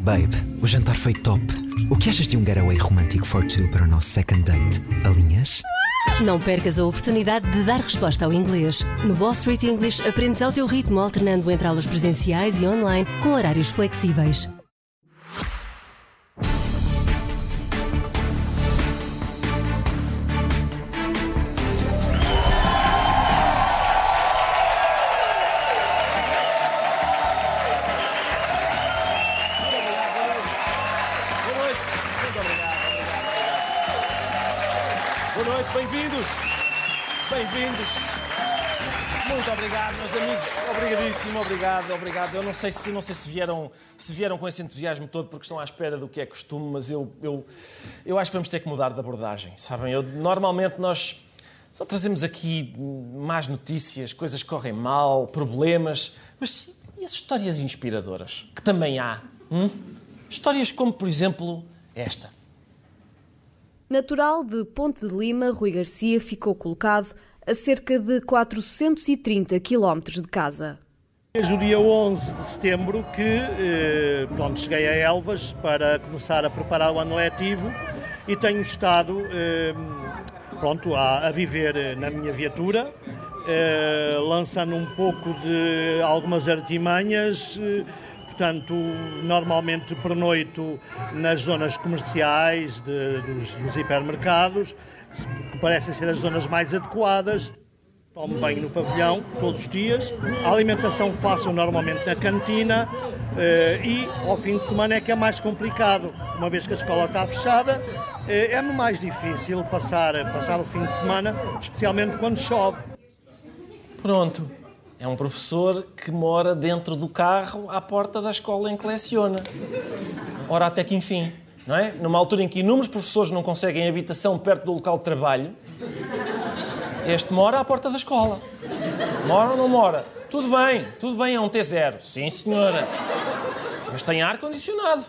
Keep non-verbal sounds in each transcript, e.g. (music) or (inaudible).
Babe, o jantar foi top. O que achas de um getaway romântico for two para o nosso second date? Alinhas? Não percas a oportunidade de dar resposta ao inglês. No Wall Street English aprendes ao teu ritmo, alternando entre aulas presenciais e online com horários flexíveis. Obrigado, obrigado. Eu não sei se não sei se vieram, se vieram com esse entusiasmo todo porque estão à espera do que é costume, mas eu, eu, eu acho que vamos ter que mudar de abordagem, sabem? Eu, normalmente nós só trazemos aqui más notícias, coisas que correm mal, problemas, mas e as histórias inspiradoras? Que também há. hum? Histórias como, por exemplo, esta. Natural de Ponte de Lima, Rui Garcia ficou colocado a cerca de 430 quilómetros de casa. Desde o dia 11 de setembro que eh, pronto, cheguei a Elvas para começar a preparar o ano letivo e tenho estado eh, pronto, a, a viver eh, na minha viatura, lançando um pouco de algumas artimanhas, portanto, normalmente pernoito nas zonas comerciais de- dos, dos hipermercados, que parecem ser as zonas mais adequadas. Tomo banho no pavilhão todos os dias. A alimentação faço normalmente na cantina eh, e ao fim de semana é que é mais complicado. Uma vez que a escola está fechada, eh, é mais difícil passar, passar o fim de semana, especialmente quando chove. Pronto. É um professor que mora dentro do carro à porta da escola em que leciona. Ora, até que enfim, não é? Numa altura em que inúmeros professores não conseguem habitação perto do local de trabalho, este mora à porta da escola. Mora ou não mora? Tudo bem, tudo bem, é um T0. Sim, senhora. Mas tem ar-condicionado.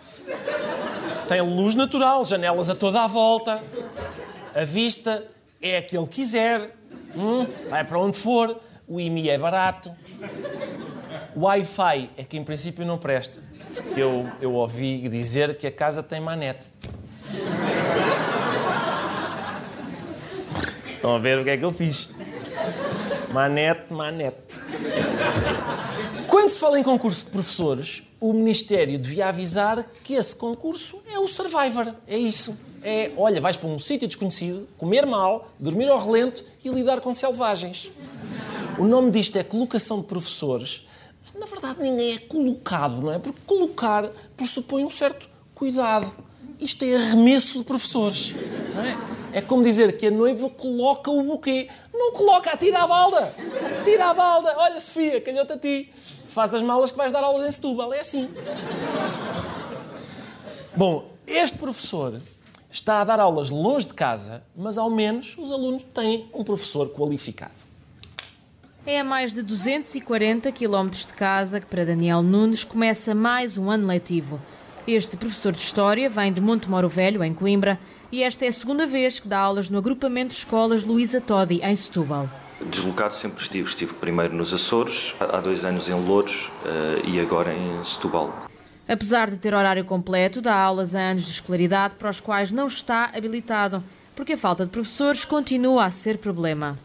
Tem luz natural, janelas a toda a volta. A vista é a que ele quiser. Hum, vai para onde for. O IMI é barato. O Wi-Fi é que em princípio não presta. Eu, eu ouvi dizer que a casa tem manete. Estão a ver o que é que eu fiz? Manete, manete. Quando se fala em concurso de professores, o Ministério devia avisar que esse concurso é o Survivor. É isso. É, olha, vais para um sítio desconhecido, comer mal, dormir ao relento e lidar com selvagens. O nome disto é colocação de professores, mas na verdade ninguém é colocado, não é? Porque colocar pressupõe um certo cuidado. Isto é arremesso de professores, não é? É como dizer que a noiva coloca o buquê. Não coloca, tira a balda. Tira a balda. Olha, Sofia, calhou-te a ti. Faz as malas que vais dar aulas em Setúbal. É assim. Bom, este professor está a dar aulas longe de casa, mas ao menos os alunos têm um professor qualificado. É a mais de 240 quilómetros de casa que para Daniel Nunes começa mais um ano letivo. Este professor de História vem de Montemoro Velho, em Coimbra, e esta é a segunda vez que dá aulas no agrupamento de escolas Luísa Todi, em Setúbal. Deslocado sempre estive. Estive primeiro nos Açores, há dois anos em Louros eh, e agora em Setúbal. Apesar de ter horário completo, dá aulas a anos de escolaridade para os quais não está habilitado, porque a falta de professores continua a ser problema.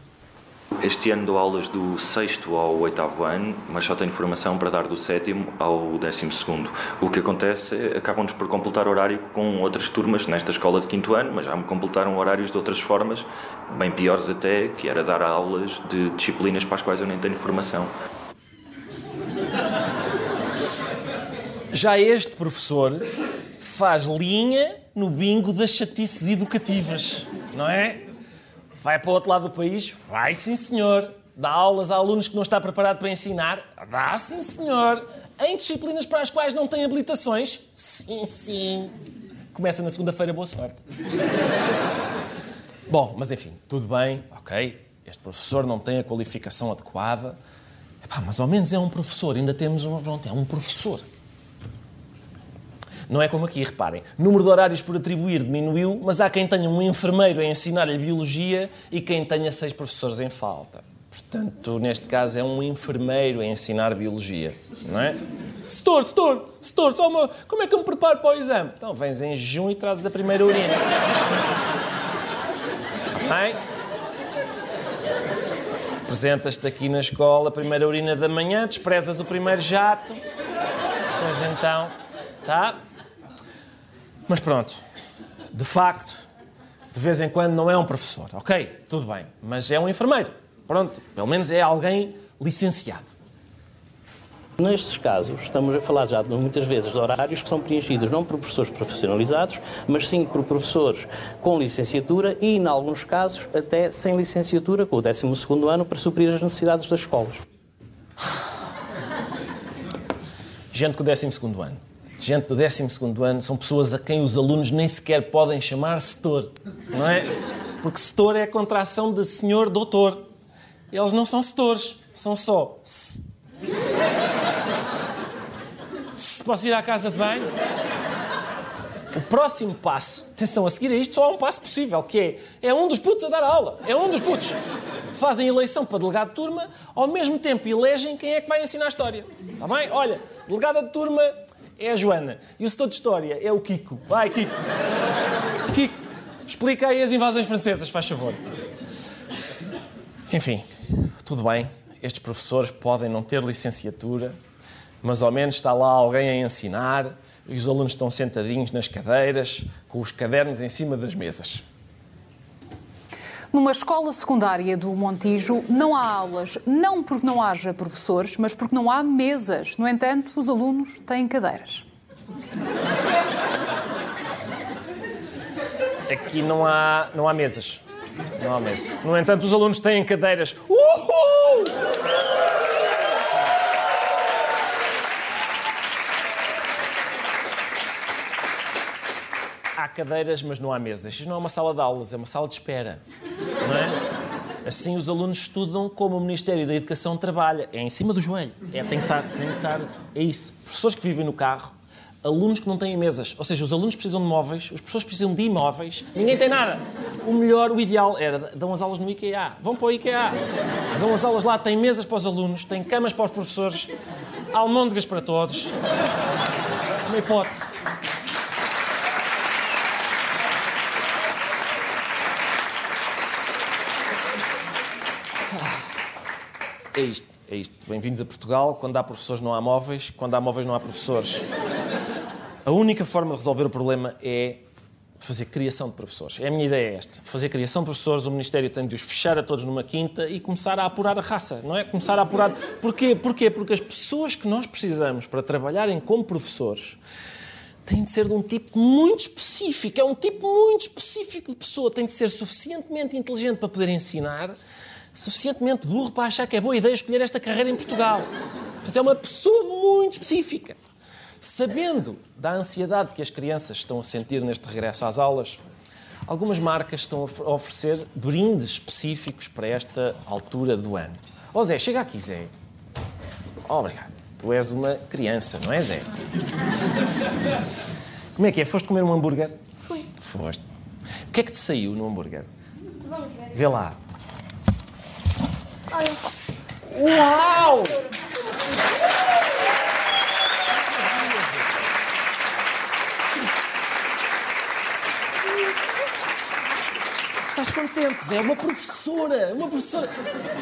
Este ano dou aulas do sexto ao oitavo ano, mas só tenho formação para dar do sétimo ao décimo segundo. O que acontece é acabam-nos por completar horário com outras turmas nesta escola de quinto ano, mas já me completaram horários de outras formas, bem piores até, que era dar aulas de disciplinas para as quais eu nem tenho formação. Já este professor faz linha no bingo das chatices educativas, não é? Vai para o outro lado do país? Vai sim, senhor. Dá aulas a alunos que não está preparado para ensinar? Dá sim, senhor. Em disciplinas para as quais não tem habilitações? Sim, sim. Começa na segunda-feira, boa sorte. (laughs) Bom, mas enfim, tudo bem, ok. Este professor não tem a qualificação adequada. Epá, mas ao menos é um professor, ainda temos um. Pronto, é um professor. Não é como aqui, reparem. Número de horários por atribuir diminuiu, mas há quem tenha um enfermeiro a ensinar-lhe biologia e quem tenha seis professores em falta. Portanto, neste caso, é um enfermeiro a ensinar biologia, não é? Setor, setor, setor, só uma... como é que eu me preparo para o exame? Então, vens em junho e trazes a primeira urina. Bem? Apresentas-te aqui na escola, a primeira urina da manhã, desprezas o primeiro jato. Pois então, tá? Mas pronto, de facto, de vez em quando não é um professor, ok? Tudo bem, mas é um enfermeiro. Pronto, pelo menos é alguém licenciado. Nestes casos, estamos a falar já muitas vezes de horários que são preenchidos não por professores profissionalizados, mas sim por professores com licenciatura e, em alguns casos, até sem licenciatura, com o 12 ano, para suprir as necessidades das escolas. Gente com o 12 ano. Gente do 12 ano são pessoas a quem os alunos nem sequer podem chamar setor, não é? Porque setor é a contração de senhor doutor. Eles não são setores, são só. Se posso ir à casa de banho? O próximo passo, atenção, a seguir a isto só há um passo possível, que é, é um dos putos a dar aula. É um dos putos. Fazem eleição para delegado de turma, ao mesmo tempo elegem quem é que vai ensinar a história. Está bem? Olha, delegada de turma é a Joana. E o setor de história é o Kiko. Vai, Kiko. Kiko, explica aí as invasões francesas, faz favor. Enfim, tudo bem. Estes professores podem não ter licenciatura, mas ao menos está lá alguém a ensinar e os alunos estão sentadinhos nas cadeiras, com os cadernos em cima das mesas. Numa escola secundária do Montijo não há aulas, não porque não haja professores, mas porque não há mesas. No entanto, os alunos têm cadeiras. Aqui não há, não há mesas. Não há mesas. No entanto, os alunos têm cadeiras. Uhul! há cadeiras, mas não há mesas. Isto não é uma sala de aulas, é uma sala de espera. É? Assim os alunos estudam como o Ministério da Educação trabalha. É em cima do joelho. É, tem que estar, tem que estar, é isso. Professores que vivem no carro, alunos que não têm mesas. Ou seja, os alunos precisam de móveis, os professores precisam de imóveis, ninguém tem nada. O melhor, o ideal era dão as aulas no IKEA. Vão para o IKEA. Dão as aulas lá, têm mesas para os alunos, têm camas para os professores, almôndegas para todos. Uma hipótese. É isto, é isto. Bem-vindos a Portugal. Quando há professores não há móveis, quando há móveis não há professores. A única forma de resolver o problema é fazer criação de professores. É a minha ideia é esta. Fazer criação de professores, o Ministério tem de os fechar a todos numa quinta e começar a apurar a raça, não é? Começar a apurar... Porquê? Porquê? Porque as pessoas que nós precisamos para trabalharem como professores têm de ser de um tipo muito específico. É um tipo muito específico de pessoa. Tem de ser suficientemente inteligente para poder ensinar suficientemente burro para achar que é boa ideia escolher esta carreira em Portugal. Portanto, é uma pessoa muito específica. Sabendo da ansiedade que as crianças estão a sentir neste regresso às aulas, algumas marcas estão a oferecer brindes específicos para esta altura do ano. Ó oh, Zé, chega aqui, Zé. Oh, obrigado. Tu és uma criança, não é, Zé? Como é que é? Foste comer um hambúrguer? Fui. Foste. O que é que te saiu no hambúrguer? Vamos ver. Vê lá. Uau! Estás contente, Zé? Uma professora! Uma professora!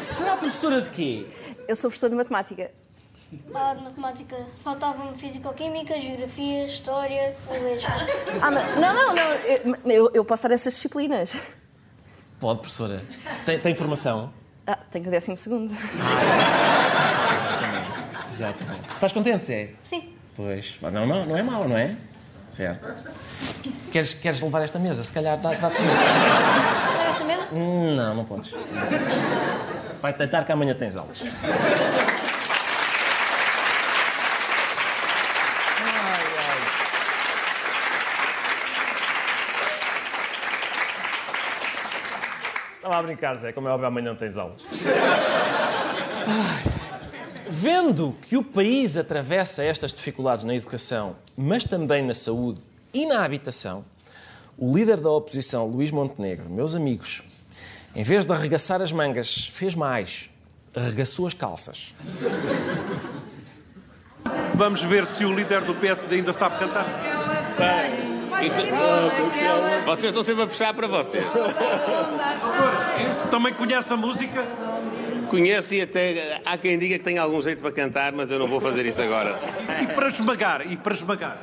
Será professora de quê? Eu sou professora de matemática. Ah, de matemática. Faltavam físico-química, geografia, história, inglês. Ah, mas, não, não, não. Eu, eu posso dar essas disciplinas. Pode, professora. Tem, tem informação? Ah, tenho o décimo segundo. (laughs) Exato. Estás contente, Zé? Sim. Pois. Mas Não, não, não é mau, não é? Certo. Queres, queres levar esta mesa? Se calhar dá- dá-te Era essa mesa? Hum, Não, não podes. Vai tentar que amanhã tens aulas. Estava a brincar, Zé. Como é óbvio, amanhã não tens aulas. Vendo que o país atravessa estas dificuldades na educação, mas também na saúde e na habitação, o líder da oposição, Luís Montenegro, meus amigos, em vez de arregaçar as mangas, fez mais arregaçou as calças. Vamos ver se o líder do PSD ainda sabe cantar. Isso- Vocês estão sempre a puxar para vocês. Esse também conhece a música? Conheço e até há quem diga que tem algum jeito para cantar, mas eu não vou fazer isso agora. E para esmagar? E para esmagar?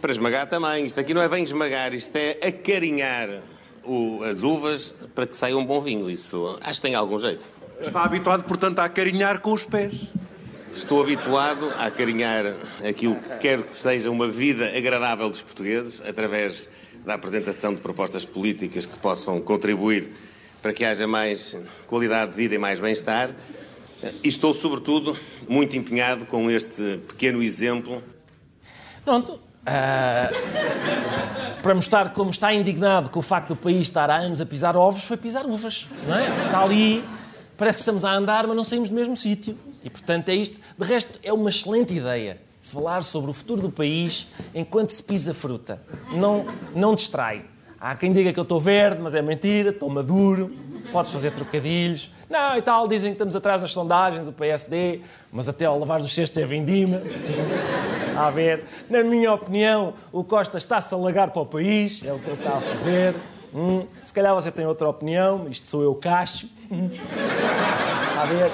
Para esmagar também. Isto aqui não é bem esmagar, isto é acarinhar o- as uvas para que saia um bom vinho. Isso acho que tem algum jeito. Está habituado, portanto, a acarinhar com os pés. Estou habituado a acarinhar aquilo que quero que seja uma vida agradável dos portugueses através da apresentação de propostas políticas que possam contribuir para que haja mais qualidade de vida e mais bem-estar. E estou, sobretudo, muito empenhado com este pequeno exemplo Pronto. ah, para mostrar como está indignado com o facto do país estar há anos a pisar ovos, foi pisar uvas. Não é? Está ali, parece que estamos a andar, mas não saímos do mesmo sítio. E, portanto, é isto. De resto, é uma excelente ideia falar sobre o futuro do país enquanto se pisa fruta. Não, não distrai. Há quem diga que eu estou verde, mas é mentira, estou maduro, podes fazer trocadilhos. Não, e tal, dizem que estamos atrás nas sondagens, o PSD, mas até ao lavar dos cestos é vindima. A ver, na minha opinião, o Costa está-se a lagar para o país, é o que ele está a fazer. Hum, se calhar você tem outra opinião, isto sou eu, Cacho. Hum. A ver.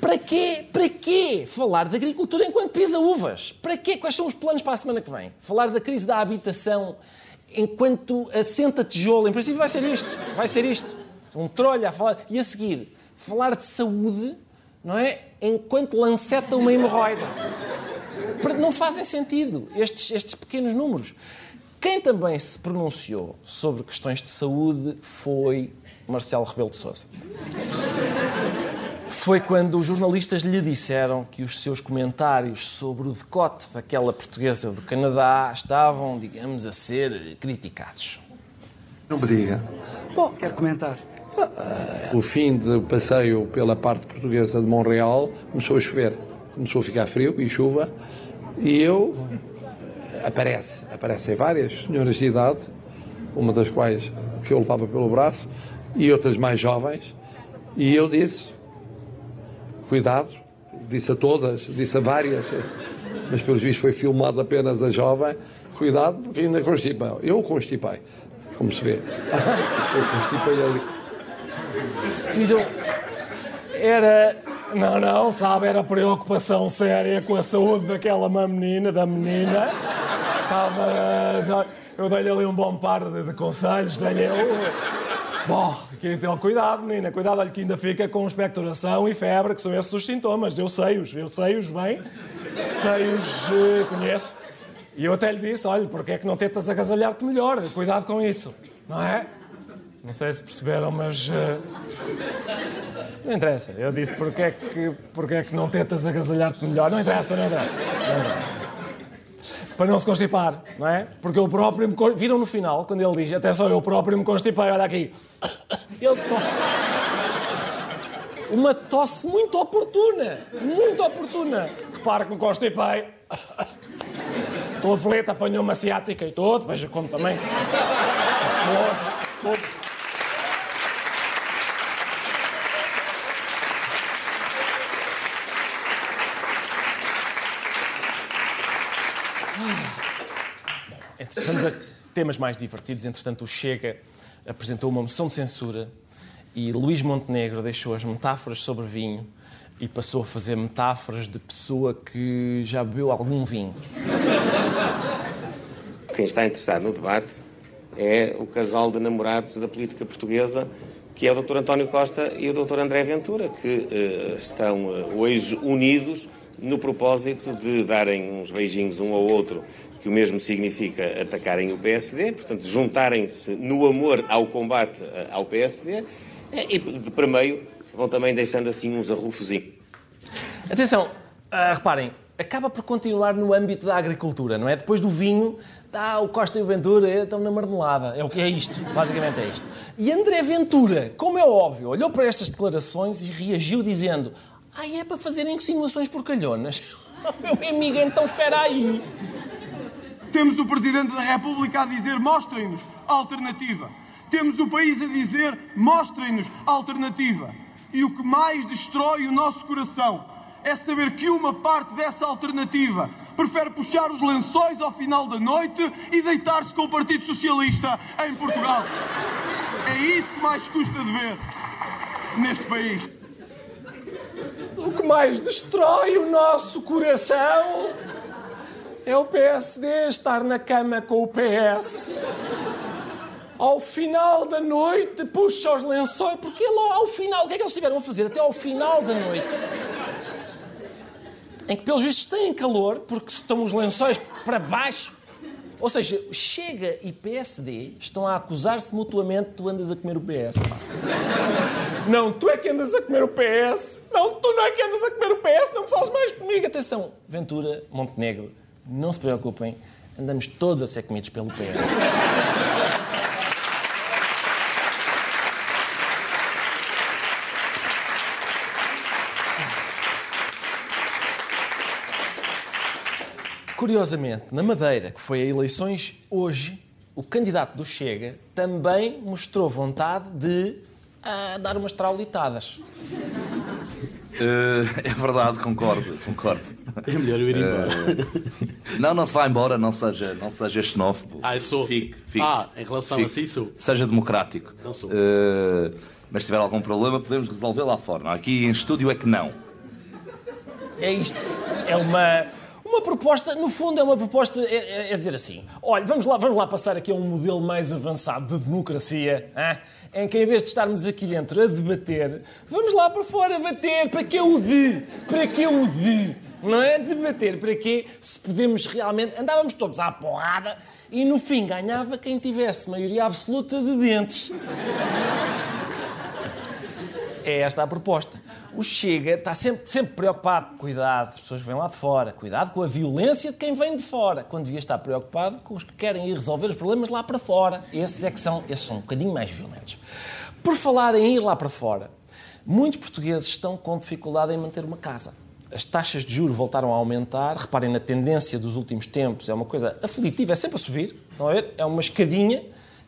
Para quê? Para quê falar de agricultura enquanto pisa uvas? Para quê? Quais são os planos para a semana que vem? Falar da crise da habitação enquanto assenta tijolo. Em princípio vai ser isto. Vai ser isto. Um trolho a falar. E a seguir, falar de saúde, não é? Enquanto lanceta uma hemorroida. Não fazem sentido estes, estes pequenos números. Quem também se pronunciou sobre questões de saúde foi Marcelo Rebelo de Sousa. Foi quando os jornalistas lhe disseram que os seus comentários sobre o decote daquela portuguesa do Canadá estavam, digamos, a ser criticados. Não me diga. Bom, quero comentar. O fim do passeio pela parte portuguesa de Montreal começou a chover. Começou a ficar frio e chuva. E eu. Aparece. Aparecem várias senhoras de idade, uma das quais que eu levava pelo braço, e outras mais jovens. E eu disse: Cuidado. Disse a todas, disse a várias, mas pelos vistos foi filmado apenas a jovem. Cuidado, porque ainda constipam. Eu constipei, como se vê. (laughs) Eu constipei ali. Fiz um... Era. Não, não, sabe, era preocupação séria com a saúde daquela menina, da menina. Estava. Eu dei-lhe ali um bom par de, de conselhos, dei-lhe. Bom, então, cuidado, menina, cuidado, olha que ainda fica com expectoração e febre, que são esses os sintomas. Eu sei-os, eu sei-os bem, sei-os, eh, conheço. E eu até lhe disse: olha, porque é que não tentas agasalhar-te melhor? Cuidado com isso, não é? Não sei se perceberam, mas. eh, Não interessa. Eu disse porque é que, porque é que não tentas agasalhar-te melhor. Não interessa, não interessa. Não interessa. Para não se constipar, não é? Porque eu próprio me. con- Viram no final, quando ele diz: atenção, eu próprio me constipei, olha aqui. Ele tosse. Uma tosse muito oportuna. Muito oportuna. Repare que me constipei. Estou aflito, apanhou uma ciática e todo. Veja como também. Hoje, Vamos a temas mais divertidos. Entretanto, o Chega apresentou uma moção de censura e Luís Montenegro deixou as metáforas sobre vinho e passou a fazer metáforas de pessoa que já bebeu algum vinho. Quem está interessado no debate é o casal de namorados da política portuguesa, que é o Dr. António Costa e o Dr. André Ventura, que eh, estão eh, hoje unidos no propósito de darem uns beijinhos um ao outro, que o mesmo significa atacarem o PSD, portanto, juntarem-se no amor ao combate eh, ao PSD, eh, e de para meio vão também deixando assim uns arrufozinhos. Atenção, ah, reparem, acaba por continuar no âmbito da agricultura, não é? Depois do vinho, está o Costa e o Ventura eh, estão na marmelada. É o que é isto, basicamente é isto. E André Ventura, como é óbvio, olhou para estas declarações e reagiu dizendo: Ah, é para fazerem insinuações porcalhonas? (laughs) Meu amigo, então espera aí. Temos o Presidente da República a dizer mostrem-nos alternativa. Temos o país a dizer mostrem-nos alternativa. E o que mais destrói o nosso coração é saber que uma parte dessa alternativa prefere puxar os lençóis ao final da noite e deitar-se com o Partido Socialista em Portugal. É isso que mais custa de ver neste país. O que mais destrói o nosso coração é o PSD estar na cama com o PS. Ao final da noite puxa os lençóis, porque lá ao final, o que é que eles tiveram a fazer até ao final da noite? Em que pelos vistos têm calor, porque estão os lençóis para baixo. Ou seja, Chega e PSD estão a acusar-se mutuamente tu andas a comer o PS. Pá. Não, tu é que andas a comer o PS. Não, tu não é que andas a comer o PS. Não me fales mais comigo. Atenção, Ventura, Montenegro, não se preocupem. Andamos todos a ser comidos pelo PS. Curiosamente, na Madeira, que foi a eleições hoje, o candidato do Chega também mostrou vontade de ah, dar umas traulitadas. Uh, (laughs) é verdade, concordo, concordo. É melhor eu ir embora. Uh, não, não se vai embora, não seja, não seja xenófobo. Ah, eu sou. Fique, fique. Ah, em relação fique. a si, sou. Seja democrático. Não sou. Uh, mas se tiver algum problema, podemos resolver lá fora. Aqui em estúdio é que não. É isto. É uma, uma proposta, no fundo, é uma proposta, é, é- é dizer assim: olha, vamos lá, vamos lá passar aqui a um modelo mais avançado de democracia, hã? Em que em vez de estarmos aqui dentro a debater, vamos lá para fora bater. Para que o de? Para que o de? Não é? Debater. Para quê? Se podemos realmente. Andávamos todos à porrada e no fim ganhava quem tivesse maioria absoluta de dentes. É esta a proposta. O Chega está sempre, sempre preocupado. Cuidado, as pessoas que vêm lá de fora. Cuidado com a violência de quem vem de fora. Quando devia estar preocupado com os que querem ir resolver os problemas lá para fora. Esses é que são, esses são um bocadinho mais violentos. Por falar em ir lá para fora, muitos portugueses estão com dificuldade em manter uma casa. As taxas de juros voltaram a aumentar. Reparem na tendência dos últimos tempos. É uma coisa aflitiva, é sempre a subir. Estão a ver? É uma escadinha.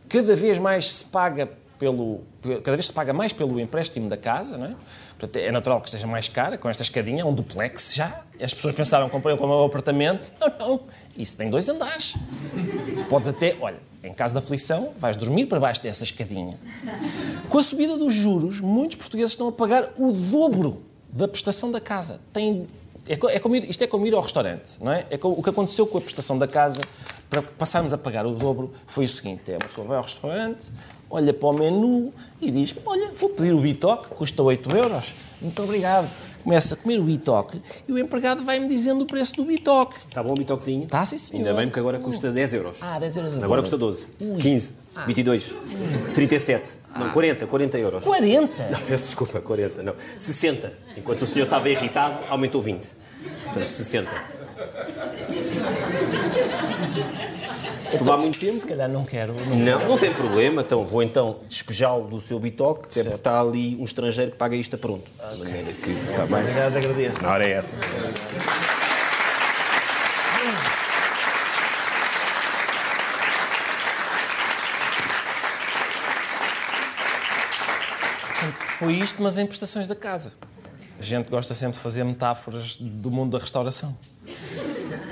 Cada vez mais se paga pelo, cada vez se paga mais pelo empréstimo da casa, não é? Portanto, é natural que esteja mais cara, com esta escadinha, é um duplex já. As pessoas pensaram, comprei como um apartamento. Não, não, isso tem dois andares. Podes até, olha, em caso de aflição, vais dormir para baixo dessa escadinha. Com a subida dos juros, muitos portugueses estão a pagar o dobro da prestação da casa. Tem, é, é como ir, isto é como ir ao restaurante, não é? é co- o que aconteceu com a prestação da casa, para passarmos a pagar o dobro, foi o seguinte: é, pessoa vai ao restaurante, olha para o menu e diz: Olha, vou pedir o bitoque, custa 8 euros. Muito obrigado. Começa a comer o bitoque e o empregado vai-me dizendo o preço do bitoque. Está bom o bitoquezinho? Está, sim, senhor. Ainda bem, porque agora custa 10 euros. Ah, 10 euros. Agora custa 12, Ui. 15, Ah. 22, 37, não, 40, 40 euros. 40? Não, peço desculpa, 40, não. 60. Enquanto o senhor estava irritado, aumentou 20. Portanto, 60. Se levar muito tempo... Se calhar não quero. Não, não tem problema. Então, vou então despejá-lo do seu bitoque, até porque está ali um estrangeiro que paga isto a pronto. Maneira que está bem. Obrigado, agradeço. Na hora é essa. Foi isto, mas em prestações da casa. A gente gosta sempre de fazer metáforas do mundo da restauração.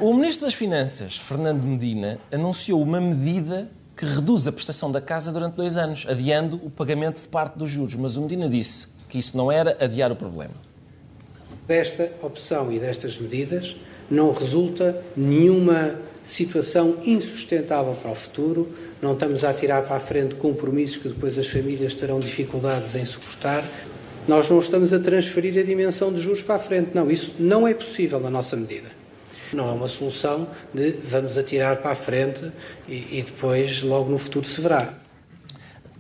O Ministro das Finanças, Fernando Medina, anunciou uma medida que reduz a prestação da casa durante dois anos, adiando o pagamento de parte dos juros. Mas o Medina disse que isso não era adiar o problema. Desta opção e destas medidas não resulta nenhuma situação insustentável para o futuro. Não estamos a tirar para a frente compromissos que depois as famílias terão dificuldades em suportar. Nós não estamos a transferir a dimensão de juros para a frente. Não, isso não é possível na nossa medida. Não é uma solução de vamos atirar para a frente e, e depois logo no futuro se verá.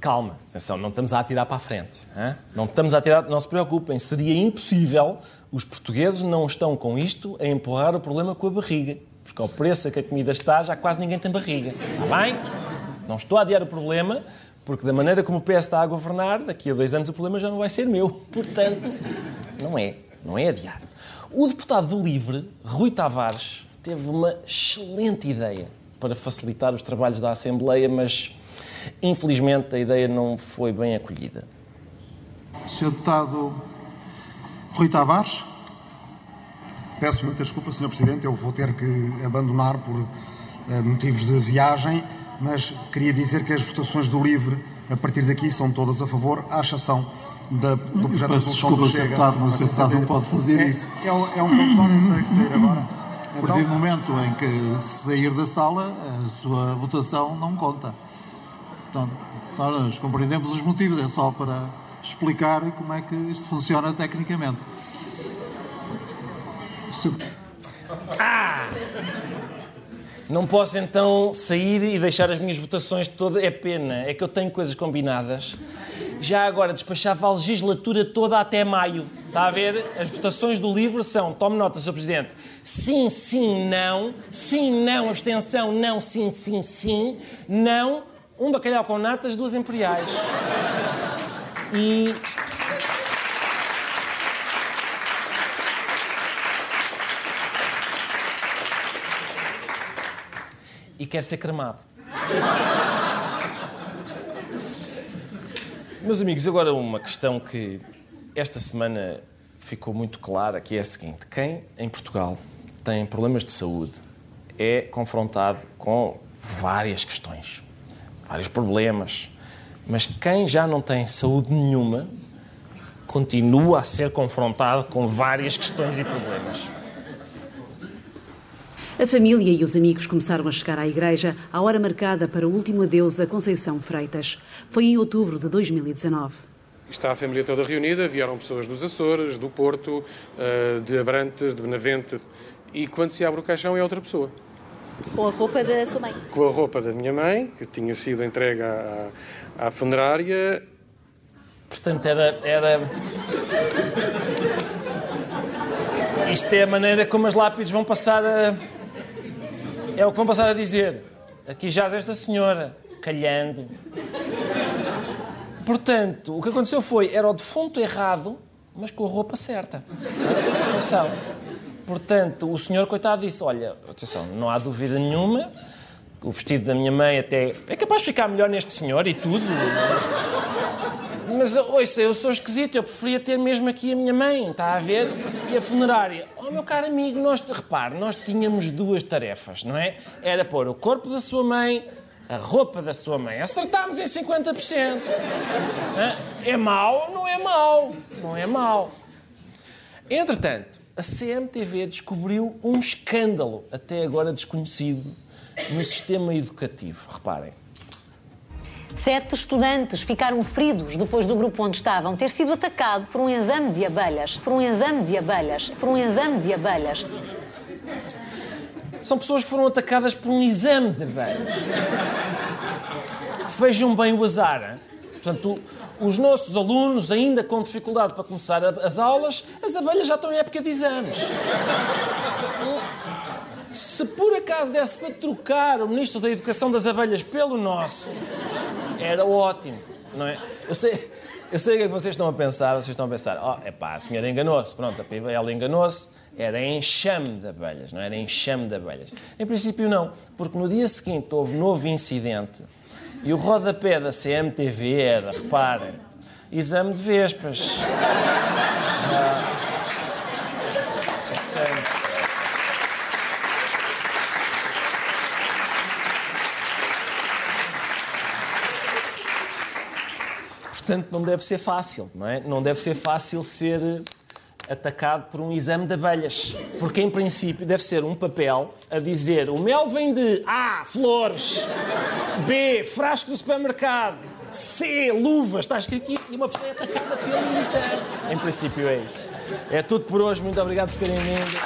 Calma, atenção, não estamos a atirar para a frente. hã? Não estamos a atirar, não se preocupem, seria impossível. Os portugueses não estão com isto a empurrar o problema com a barriga. Porque ao preço a que a comida está, já quase ninguém tem barriga. Está bem? Não estou a adiar o problema, porque da maneira como o PS está a governar, daqui a dois anos o problema já não vai ser meu. Portanto, não é. Não é adiar. O deputado do LIVRE, Rui Tavares, teve uma excelente ideia para facilitar os trabalhos da Assembleia, mas infelizmente a ideia não foi bem acolhida. Sr. Deputado Rui Tavares. Peço muita desculpa, Sr. Presidente, eu vou ter que abandonar por eh, motivos de viagem, mas queria dizer que as votações do LIVRE, a partir daqui, são todas a favor, à exceção da, do projeto de Peço resolução desculpa, do. Chega. Deputado, mas o. Deputado não pode fazer é, isso. É, um- é um ponto tem que sair agora. A partir do momento em que sair da sala, a sua votação não conta. Portanto, nós compreendemos os motivos, é só para explicar como é que isto funciona tecnicamente. Se- Ah! Não posso então sair e deixar as minhas votações todas. É pena, é que eu tenho coisas combinadas. Já agora despachava a legislatura toda até maio. Está a ver? As votações do livro são, tome nota, Sr. Presidente, sim, sim, não, sim, não, abstenção, não, sim, sim, sim, não, um bacalhau com natas, duas imperiais. E e quer ser cremado. Meus amigos, agora uma questão que esta semana ficou muito clara, que é a seguinte: quem em Portugal tem problemas de saúde é confrontado com várias questões, vários problemas, mas quem já não tem saúde nenhuma continua a ser confrontado com várias questões e problemas. A família e os amigos começaram a chegar à igreja à hora marcada para o último adeus a Conceição Freitas. Foi em outubro de 2019. Está a família toda reunida, vieram pessoas dos Açores, do Porto, eh, de Abrantes, de Benavente, e quando se abre o caixão é outra pessoa. Com a roupa da sua mãe. Com a roupa da minha mãe, que tinha sido entregue à, à funerária. Portanto, era, era. Isto é a maneira como as lápides vão passar a. É o que vão passar a dizer. Aqui jaz esta senhora, calhando. Portanto, o que aconteceu foi, era o defunto errado, mas com a roupa certa. Atenção. Portanto, o senhor, coitado, disse, olha, atenção, não há dúvida nenhuma, o vestido da minha mãe até é capaz de ficar melhor neste senhor e tudo. Ouça, eu sou esquisito, eu preferia ter mesmo aqui a minha mãe, está a ver? E a funerária. Oh, meu caro amigo, nós, repare, nós tínhamos duas tarefas, não é? Era pôr o corpo da sua mãe, a roupa da sua mãe. Acertámos em 50%. Hã? É mau? Não é mau. Não é mau. Entretanto, a CMTV descobriu um escândalo, até agora desconhecido, no sistema educativo. Reparem. Sete estudantes ficaram feridos depois do grupo onde estavam ter sido atacado por um exame de abelhas, por um exame de abelhas, por um exame de abelhas. São pessoas que foram atacadas por um exame de abelhas. Vejam bem o azar. Portanto, os nossos alunos, ainda com dificuldade para começar as aulas, as abelhas já estão em época de exames. Se por acaso desse para trocar o Ministro da Educação das Abelhas pelo nosso, era ótimo, não é? Eu sei, eu sei o que é vocês estão a pensar. Vocês estão a pensar, oh, epá, a senhora enganou-se. Pronto, a piba, ela enganou-se. Era enxame de abelhas, não era enxame de abelhas. Em princípio, não, porque no dia seguinte houve novo incidente e o rodapé da CMTV era, reparem, exame de vespas. Ah, Portanto, não deve ser fácil, não é? Não deve ser fácil ser atacado por um exame de abelhas. Porque, em princípio, deve ser um papel a dizer o mel vem de A, flores, B, frasco do supermercado, C, luvas, está escrito aqui, e uma pessoa é atacada pelo exame. Em princípio, é isso. É tudo por hoje. Muito obrigado por terem vindo.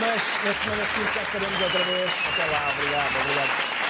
Mas na semana seguinte já estaremos outra vez. Até lá. Obrigado, obrigado.